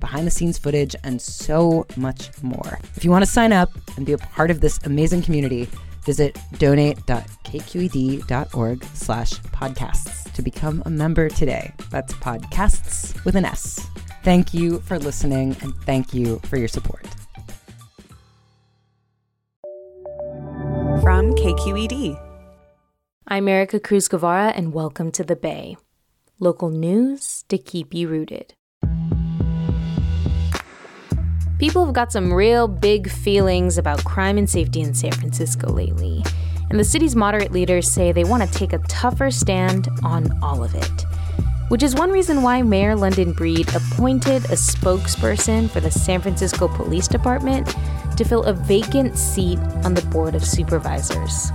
behind the scenes footage, and so much more. If you want to sign up and be a part of this amazing community, visit donate.kqed.org slash podcasts to become a member today. That's podcasts with an S. Thank you for listening and thank you for your support. From KQED. I'm Ericka Cruz Guevarra, and welcome to The Bay local news to keep you rooted. People have got some real big feelings about crime and safety in San Francisco lately, and the city's moderate leaders say they want to take a tougher stand on all of it. Which is one reason why Mayor London Breed appointed a spokesperson for the San Francisco Police Department to fill a vacant seat on the Board of Supervisors.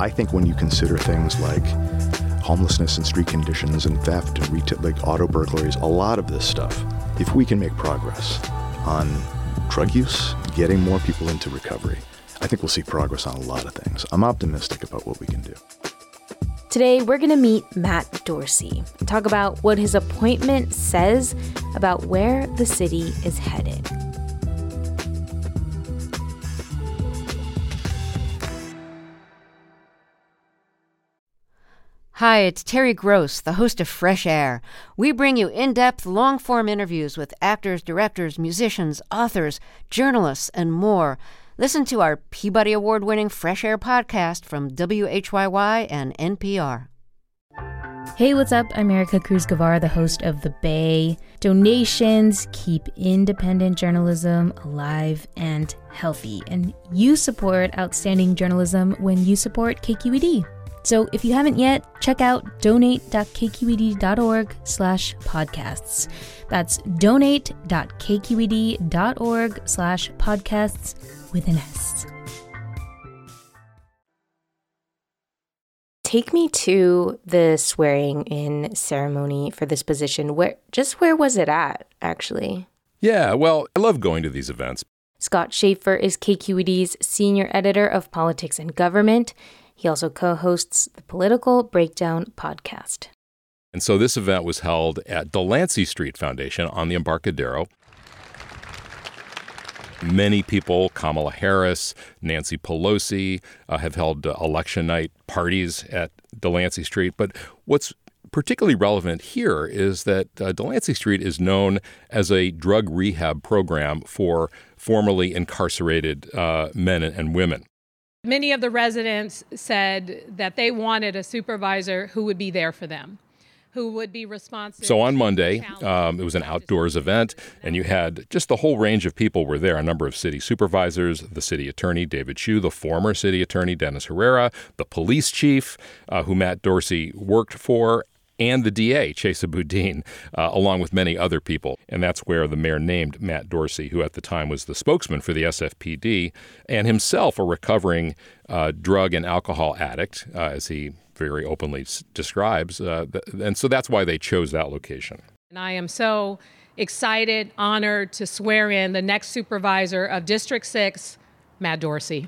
I think when you consider things like homelessness and street conditions and theft and retail, like auto burglaries, a lot of this stuff, if we can make progress on drug use, getting more people into recovery, I think we'll see progress on a lot of things. I'm optimistic about what we can do. Today, we're going to meet Matt Dorsey and talk about what his appointment says about where the city is headed. Hi, it's Terry Gross, the host of Fresh Air. We bring you in depth, long form interviews with actors, directors, musicians, authors, journalists, and more. Listen to our Peabody Award winning Fresh Air podcast from WHYY and NPR. Hey, what's up? I'm Ericka Cruz Guevarra, the host of The Bay. Donations keep independent journalism alive and healthy, and you support outstanding journalism when you support KQED. So if you haven't yet, check out donate.kqed.org slash podcasts. That's donate.kqed.org slash podcasts with an S. Take me to the swearing in ceremony for this position. Where just where was it at, actually? Yeah, well, I love going to these events. Scott Shafer is KQED's senior editor of politics and government. He also co hosts the Political Breakdown podcast. And so this event was held at Delancey Street Foundation on the Embarcadero. Many people, Kamala Harris, Nancy Pelosi, uh, have held uh, election night parties at Delancey Street. But what's particularly relevant here is that uh, Delancey Street is known as a drug rehab program for formerly incarcerated uh, men and women. Many of the residents said that they wanted a supervisor who would be there for them, who would be responsive. So on Monday, um, it was an outdoors event, and you had just the whole range of people were there. A number of city supervisors, the city attorney David Chiu, the former city attorney Dennis Herrera, the police chief uh, who Matt Dorsey worked for, and the DA, Chesa Boudin, uh, along with many other people. And that's where the mayor named Matt Dorsey, who at the time was the spokesman for the SFPD and himself a recovering uh, drug and alcohol addict, uh, as he very openly s- describes. Uh, th- and so that's why they chose that location. And I am so excited, honored to swear in the next supervisor of District 6, Matt Dorsey.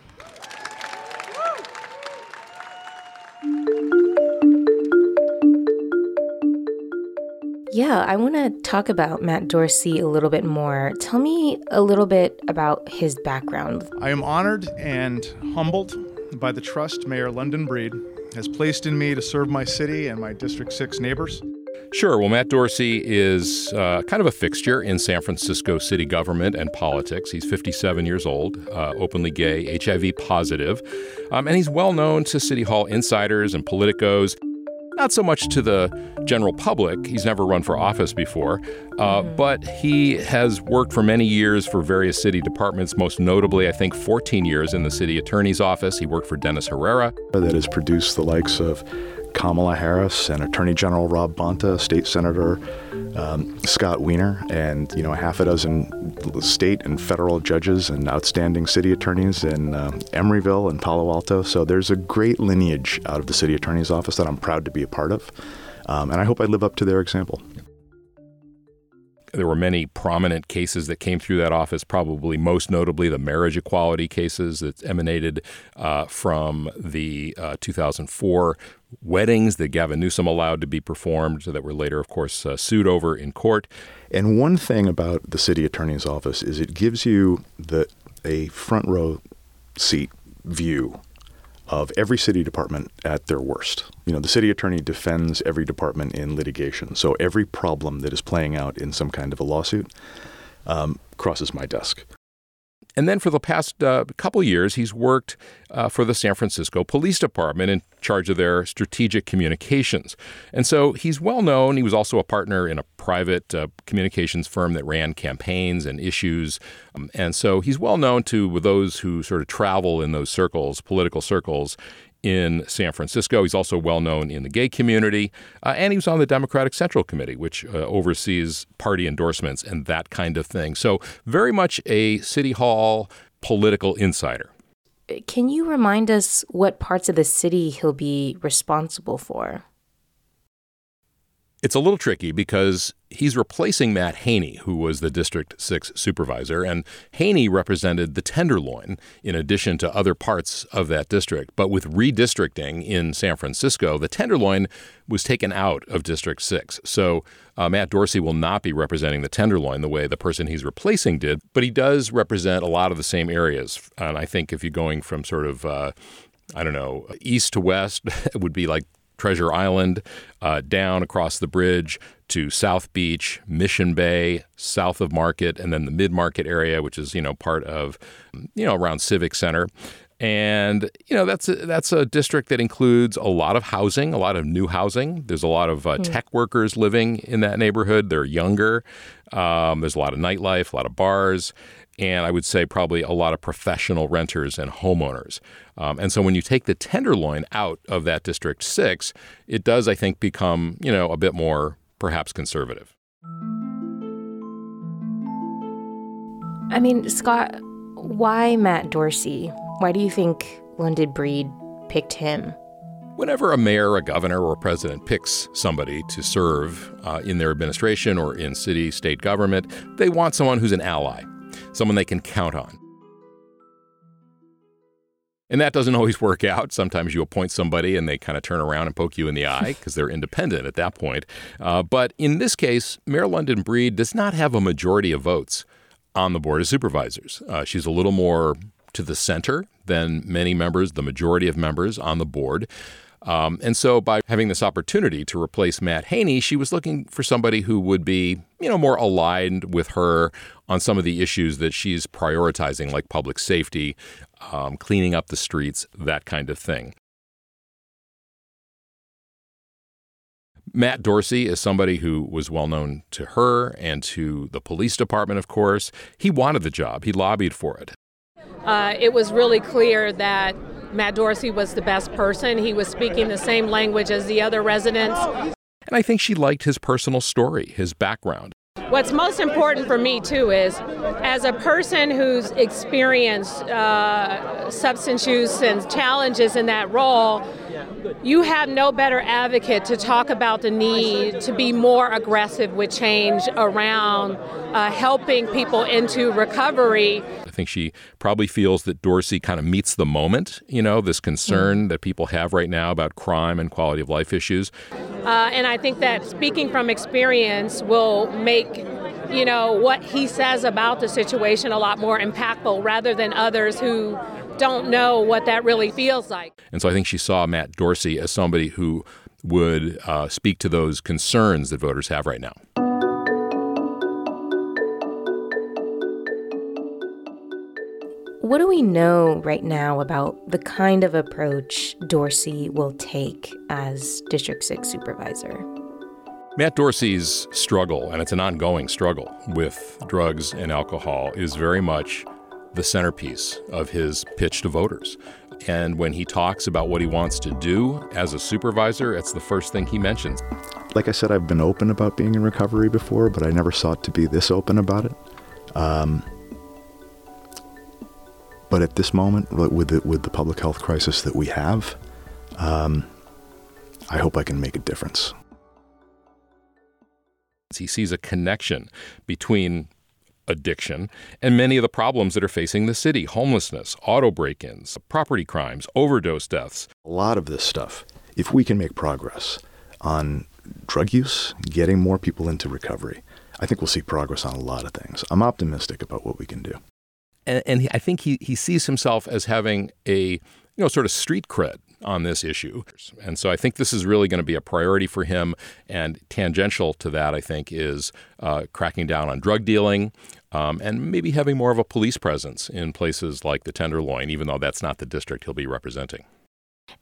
Yeah, I want to talk about Matt Dorsey a little bit more. Tell me a little bit about his background. I am honored and humbled by the trust Mayor London Breed has placed in me to serve my city and my District 6 neighbors. Sure. Well, Matt Dorsey is uh, kind of a fixture in San Francisco city government and politics. He's 57 years old, uh, openly gay, HIV positive, um, and he's well known to City Hall insiders and politicos. Not so much to the general public. He's never run for office before, uh, mm-hmm. but he has worked for many years for various city departments, most notably, I think, 14 years in the city attorney's office. He worked for Dennis Herrera. That has produced the likes of Kamala Harris and Attorney General Rob Bonta, State Senator um, Scott Wiener and you know a half a dozen state and federal judges and outstanding city attorneys in uh, Emeryville and Palo Alto. So there's a great lineage out of the city attorney's office that I'm proud to be a part of, um, and I hope I live up to their example. There were many prominent cases that came through that office, probably most notably the marriage equality cases that emanated uh, from the uh, 2004 weddings that Gavin Newsom allowed to be performed that were later, of course, uh, sued over in court. And one thing about the city attorney's office is it gives you the a front row seat view of every city department at their worst. You know, the city attorney defends every department in litigation. So every problem that is playing out in some kind of a lawsuit um, crosses my desk. And then for the past uh, couple years, he's worked uh, for the San Francisco Police Department in charge of their strategic communications. And so he's well known. He was also a partner in a private uh, communications firm that ran campaigns and issues. Um, and so he's well known to those who sort of travel in those circles, political circles, in San Francisco. He's also well known in the gay community, uh, and he was on the Democratic Central Committee, which uh, oversees party endorsements and that kind of thing. So, very much a City Hall political insider. Can you remind us what parts of the city he'll be responsible for? It's a little tricky because he's replacing Matt Haney, who was the District 6 supervisor, and Haney represented the Tenderloin in addition to other parts of that district. But with redistricting in San Francisco, the Tenderloin was taken out of District 6. So uh, Matt Dorsey will not be representing the Tenderloin the way the person he's replacing did, but he does represent a lot of the same areas. And I think if you're going from sort of uh, I don't know, east to west, it would be like Treasure Island, uh, down across the bridge to South Beach, Mission Bay, south of Market, and then the Mid Market area, which is you know part of you know around Civic Center. And you know that's a, that's a district that includes a lot of housing, a lot of new housing. There's a lot of uh, mm. tech workers living in that neighborhood. They're younger. Um, there's a lot of nightlife, a lot of bars, and I would say probably a lot of professional renters and homeowners. Um, and so when you take the tenderloin out of that District 6, it does, I think, become, you know, a bit more perhaps conservative. I mean, Scott, why Matt Dorsey? Why do you think London Breed picked him? Whenever a mayor, a governor, or a president picks somebody to serve uh, in their administration or in city, state government, they want someone who's an ally someone they can count on. And that doesn't always work out. Sometimes you appoint somebody and they kind of turn around and poke you in the eye because they're independent at that point. Uh, but in this case, Mayor London Breed does not have a majority of votes on the Board of Supervisors. Uh, she's a little more to the center than many members, the majority of members on the board. Um, and so, by having this opportunity to replace Matt Haney, she was looking for somebody who would be, you know, more aligned with her on some of the issues that she's prioritizing, like public safety, um, cleaning up the streets, that kind of thing. Matt Dorsey is somebody who was well known to her and to the police department, of course. He wanted the job, he lobbied for it. Uh, it was really clear that Matt Dorsey was the best person. He was speaking the same language as the other residents. And I think she liked his personal story, his background. What's most important for me, too, is as a person who's experienced uh, substance use and challenges in that role, you have no better advocate to talk about the need to be more aggressive with change around uh, helping people into recovery I think she probably feels that Dorsey kind of meets the moment, you know, this concern mm. that people have right now about crime and quality of life issues. Uh, and I think that speaking from experience will make you know what he says about the situation a lot more impactful rather than others who don't know what that really feels like. And so I think she saw Matt Dorsey as somebody who would uh, speak to those concerns that voters have right now. What do we know right now about the kind of approach Dorsey will take as District 6 supervisor? Matt Dorsey's struggle, and it's an ongoing struggle with drugs and alcohol, is very much the centerpiece of his pitch to voters. And when he talks about what he wants to do as a supervisor, it's the first thing he mentions. Like I said, I've been open about being in recovery before, but I never sought to be this open about it. Um, but at this moment, with the, with the public health crisis that we have, um, I hope I can make a difference. He sees a connection between addiction and many of the problems that are facing the city homelessness, auto break ins, property crimes, overdose deaths. A lot of this stuff, if we can make progress on drug use, getting more people into recovery, I think we'll see progress on a lot of things. I'm optimistic about what we can do and, and he, I think he he sees himself as having a you know sort of street cred on this issue. And so I think this is really going to be a priority for him. And tangential to that, I think, is uh, cracking down on drug dealing um, and maybe having more of a police presence in places like the Tenderloin, even though that's not the district he'll be representing.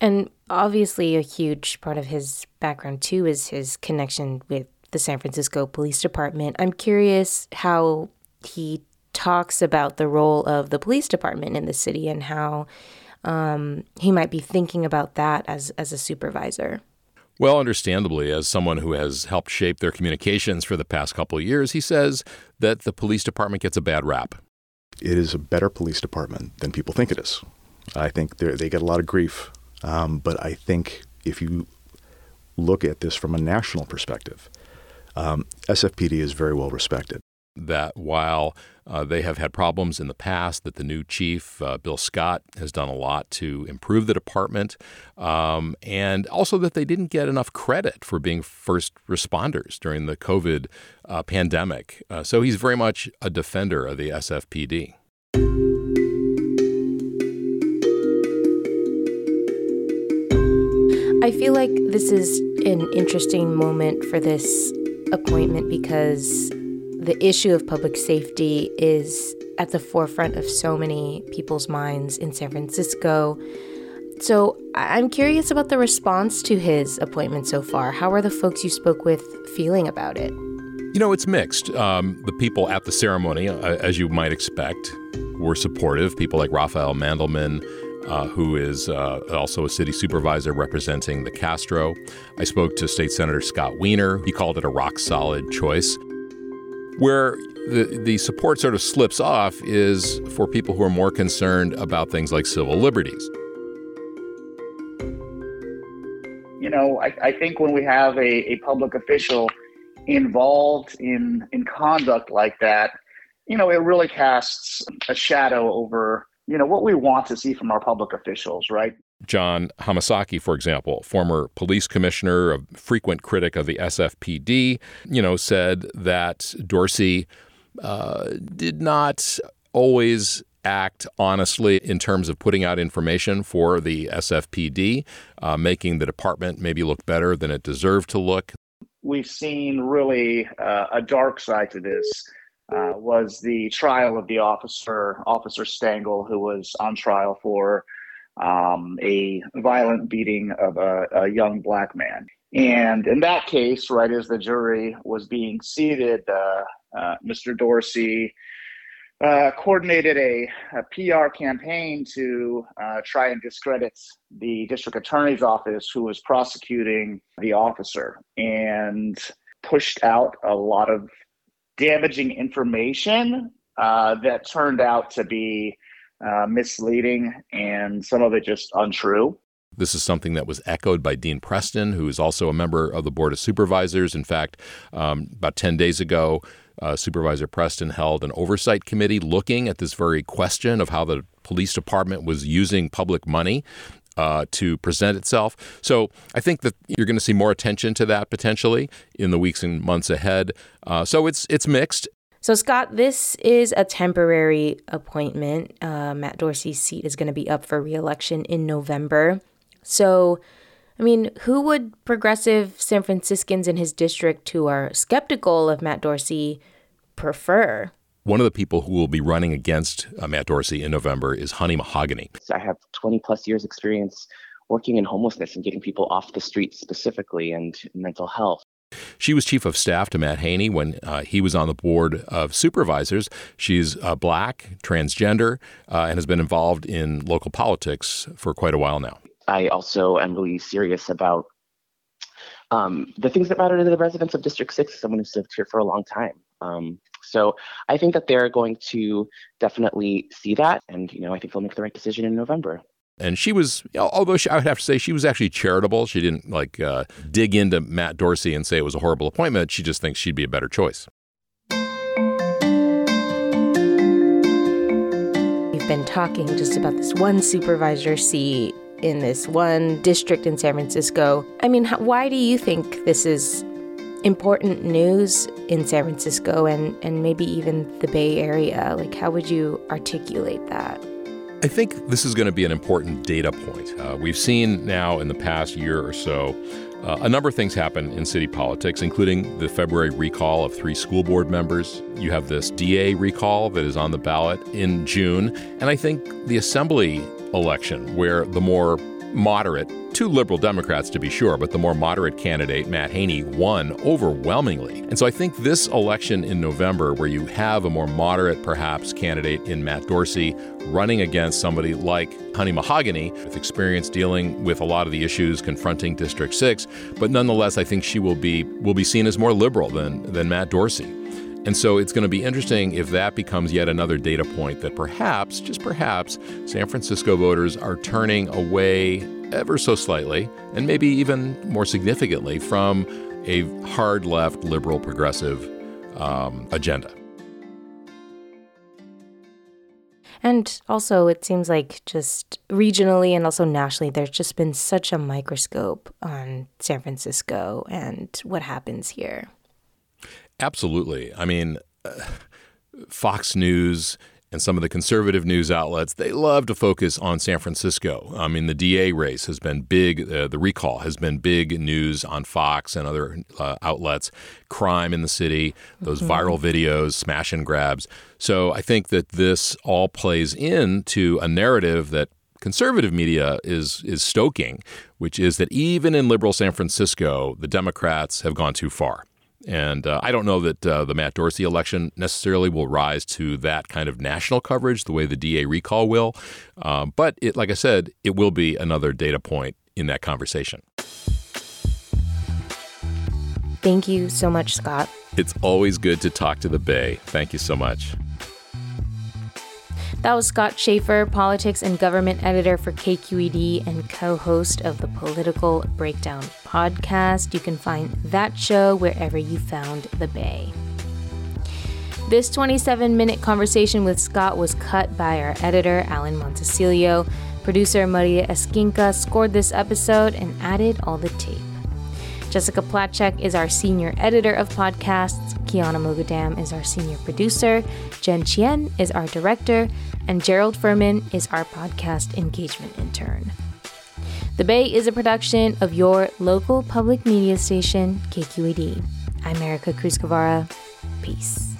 And obviously, a huge part of his background, too, is his connection with the San Francisco Police Department. I'm curious how he talks about the role of the police department in the city and how um, he might be thinking about that as, as a supervisor. Well, understandably, as someone who has helped shape their communications for the past couple of years, he says that the police department gets a bad rap. It is a better police department than people think it is. I think they get a lot of grief, um, but I think if you look at this from a national perspective, um, SFPD is very well respected that while uh, they have had problems in the past, that the new chief, uh, Bill Scott, has done a lot to improve the department, um, and also that they didn't get enough credit for being first responders during the COVID uh, pandemic. Uh, so he's very much a defender of the SFPD. I feel like this is an interesting moment for this appointment because the issue of public safety is at the forefront of so many people's minds in San Francisco. So I'm curious about the response to his appointment so far. How are the folks you spoke with feeling about it? You know, it's mixed. Um, the people at the ceremony, uh, as you might expect, were supportive. People like Rafael Mandelman, uh, who is uh, also a city supervisor representing the Castro. I spoke to State Senator Scott Wiener. He called it a rock solid choice. Where the, the support sort of slips off is for people who are more concerned about things like civil liberties. You know, I, I think when we have a, a public official involved in, in conduct like that, you know, it really casts a shadow over, you know, what we want to see from our public officials, right? John Hamasaki, for example, former police commissioner, a frequent critic of the SFPD, you know, said that Dorsey uh, did not always act honestly in terms of putting out information for the SFPD, uh, making the department maybe look better than it deserved to look. We've seen really uh, a dark side to this. Uh, was the trial of the officer, Officer Stangel, who was on trial for um, a violent beating of a, a, young black man. And in that case, right as the jury was being seated, uh, uh, Mr. Dorsey uh, coordinated a, a, PR campaign to uh, try and discredit the district attorney's office who was prosecuting the officer and pushed out a lot of damaging information uh, that turned out to be uh, misleading and some of it just untrue. This is something that was echoed by Dean Preston, who is also a member of the Board of Supervisors. In fact, um, about 10 days ago, uh, Supervisor Preston held an oversight committee looking at this very question of how the police department was using public money. Uh, to present itself. So I think that you're going to see more attention to that potentially in the weeks and months ahead. Uh, so it's it's mixed. So, Scott, this is a temporary appointment. Uh, Matt Dorsey's seat is going to be up for reelection in November. So, I mean, who would progressive San Franciscans in his district who are skeptical of Matt Dorsey prefer? One of the people who will be running against uh, Matt Dorsey in November is Honey Mahogany. I have 20 plus years experience working in homelessness and getting people off the streets specifically and mental health. She was chief of staff to Matt Haney when uh, he was on the board of supervisors. She's uh, black, transgender, uh, and has been involved in local politics for quite a while now. I also am really serious about um, the things that matter to the residents of District 6, someone who's lived here for a long time. Um, so I think that they're going to definitely see that, and you know, I think they'll make the right decision in November. And she was, although she, I would have to say she was actually charitable. She didn't like uh, dig into Matt Dorsey and say it was a horrible appointment. She just thinks she'd be a better choice. We've been talking just about this one supervisor seat in this one district in San Francisco. I mean, why do you think this is important news in San Francisco and, and maybe even the Bay Area? Like, how would you articulate that? I think this is going to be an important data point. Uh, we've seen now in the past year or so uh, a number of things happen in city politics, including the February recall of three school board members. You have this DA recall that is on the ballot in June. And I think the assembly election, where the more moderate, two liberal Democrats to be sure, but the more moderate candidate, Matt Haney, won overwhelmingly. And so I think this election in November, where you have a more moderate, perhaps, candidate in Matt Dorsey running against somebody like Honey Mahogany with experience dealing with a lot of the issues confronting District 6, but nonetheless, I think she will be will be seen as more liberal than than Matt Dorsey. And so it's going to be interesting if that becomes yet another data point that perhaps, just perhaps, San Francisco voters are turning away ever so slightly, and maybe even more significantly, from a hard left, liberal, progressive um, agenda. And also, it seems like just regionally and also nationally, there's just been such a microscope on San Francisco and what happens here. Absolutely. I mean, uh, Fox News and some of the conservative news outlets, they love to focus on San Francisco. I mean, the DA race has been big, uh, the recall has been big news on Fox and other uh, outlets. Crime in the city, those mm-hmm. viral videos, smash and grabs. So I think that this all plays into a narrative that conservative media is is stoking, which is that even in liberal San Francisco, the Democrats have gone too far. And uh, I don't know that uh, the Matt Dorsey election necessarily will rise to that kind of national coverage the way the DA recall will. Um, but it, like I said, it will be another data point in that conversation. Thank you so much, Scott. It's always good to talk to the Bay. Thank you so much. That was Scott Shafer, politics and government editor for KQED and co host of the Political Breakdown podcast. You can find that show wherever you found The Bay. This 27 minute conversation with Scott was cut by our editor, Alan Montecillo. Producer Maria Esquinca scored this episode and added all the tape. Jessica Placzek is our senior editor of podcasts. Kyana Moghadam is our senior producer. Jen Chien is our director. And Gerald Furman is our podcast engagement intern. The Bay is a production of your local public media station, KQED. I'm Ericka Cruz Guevarra. Peace.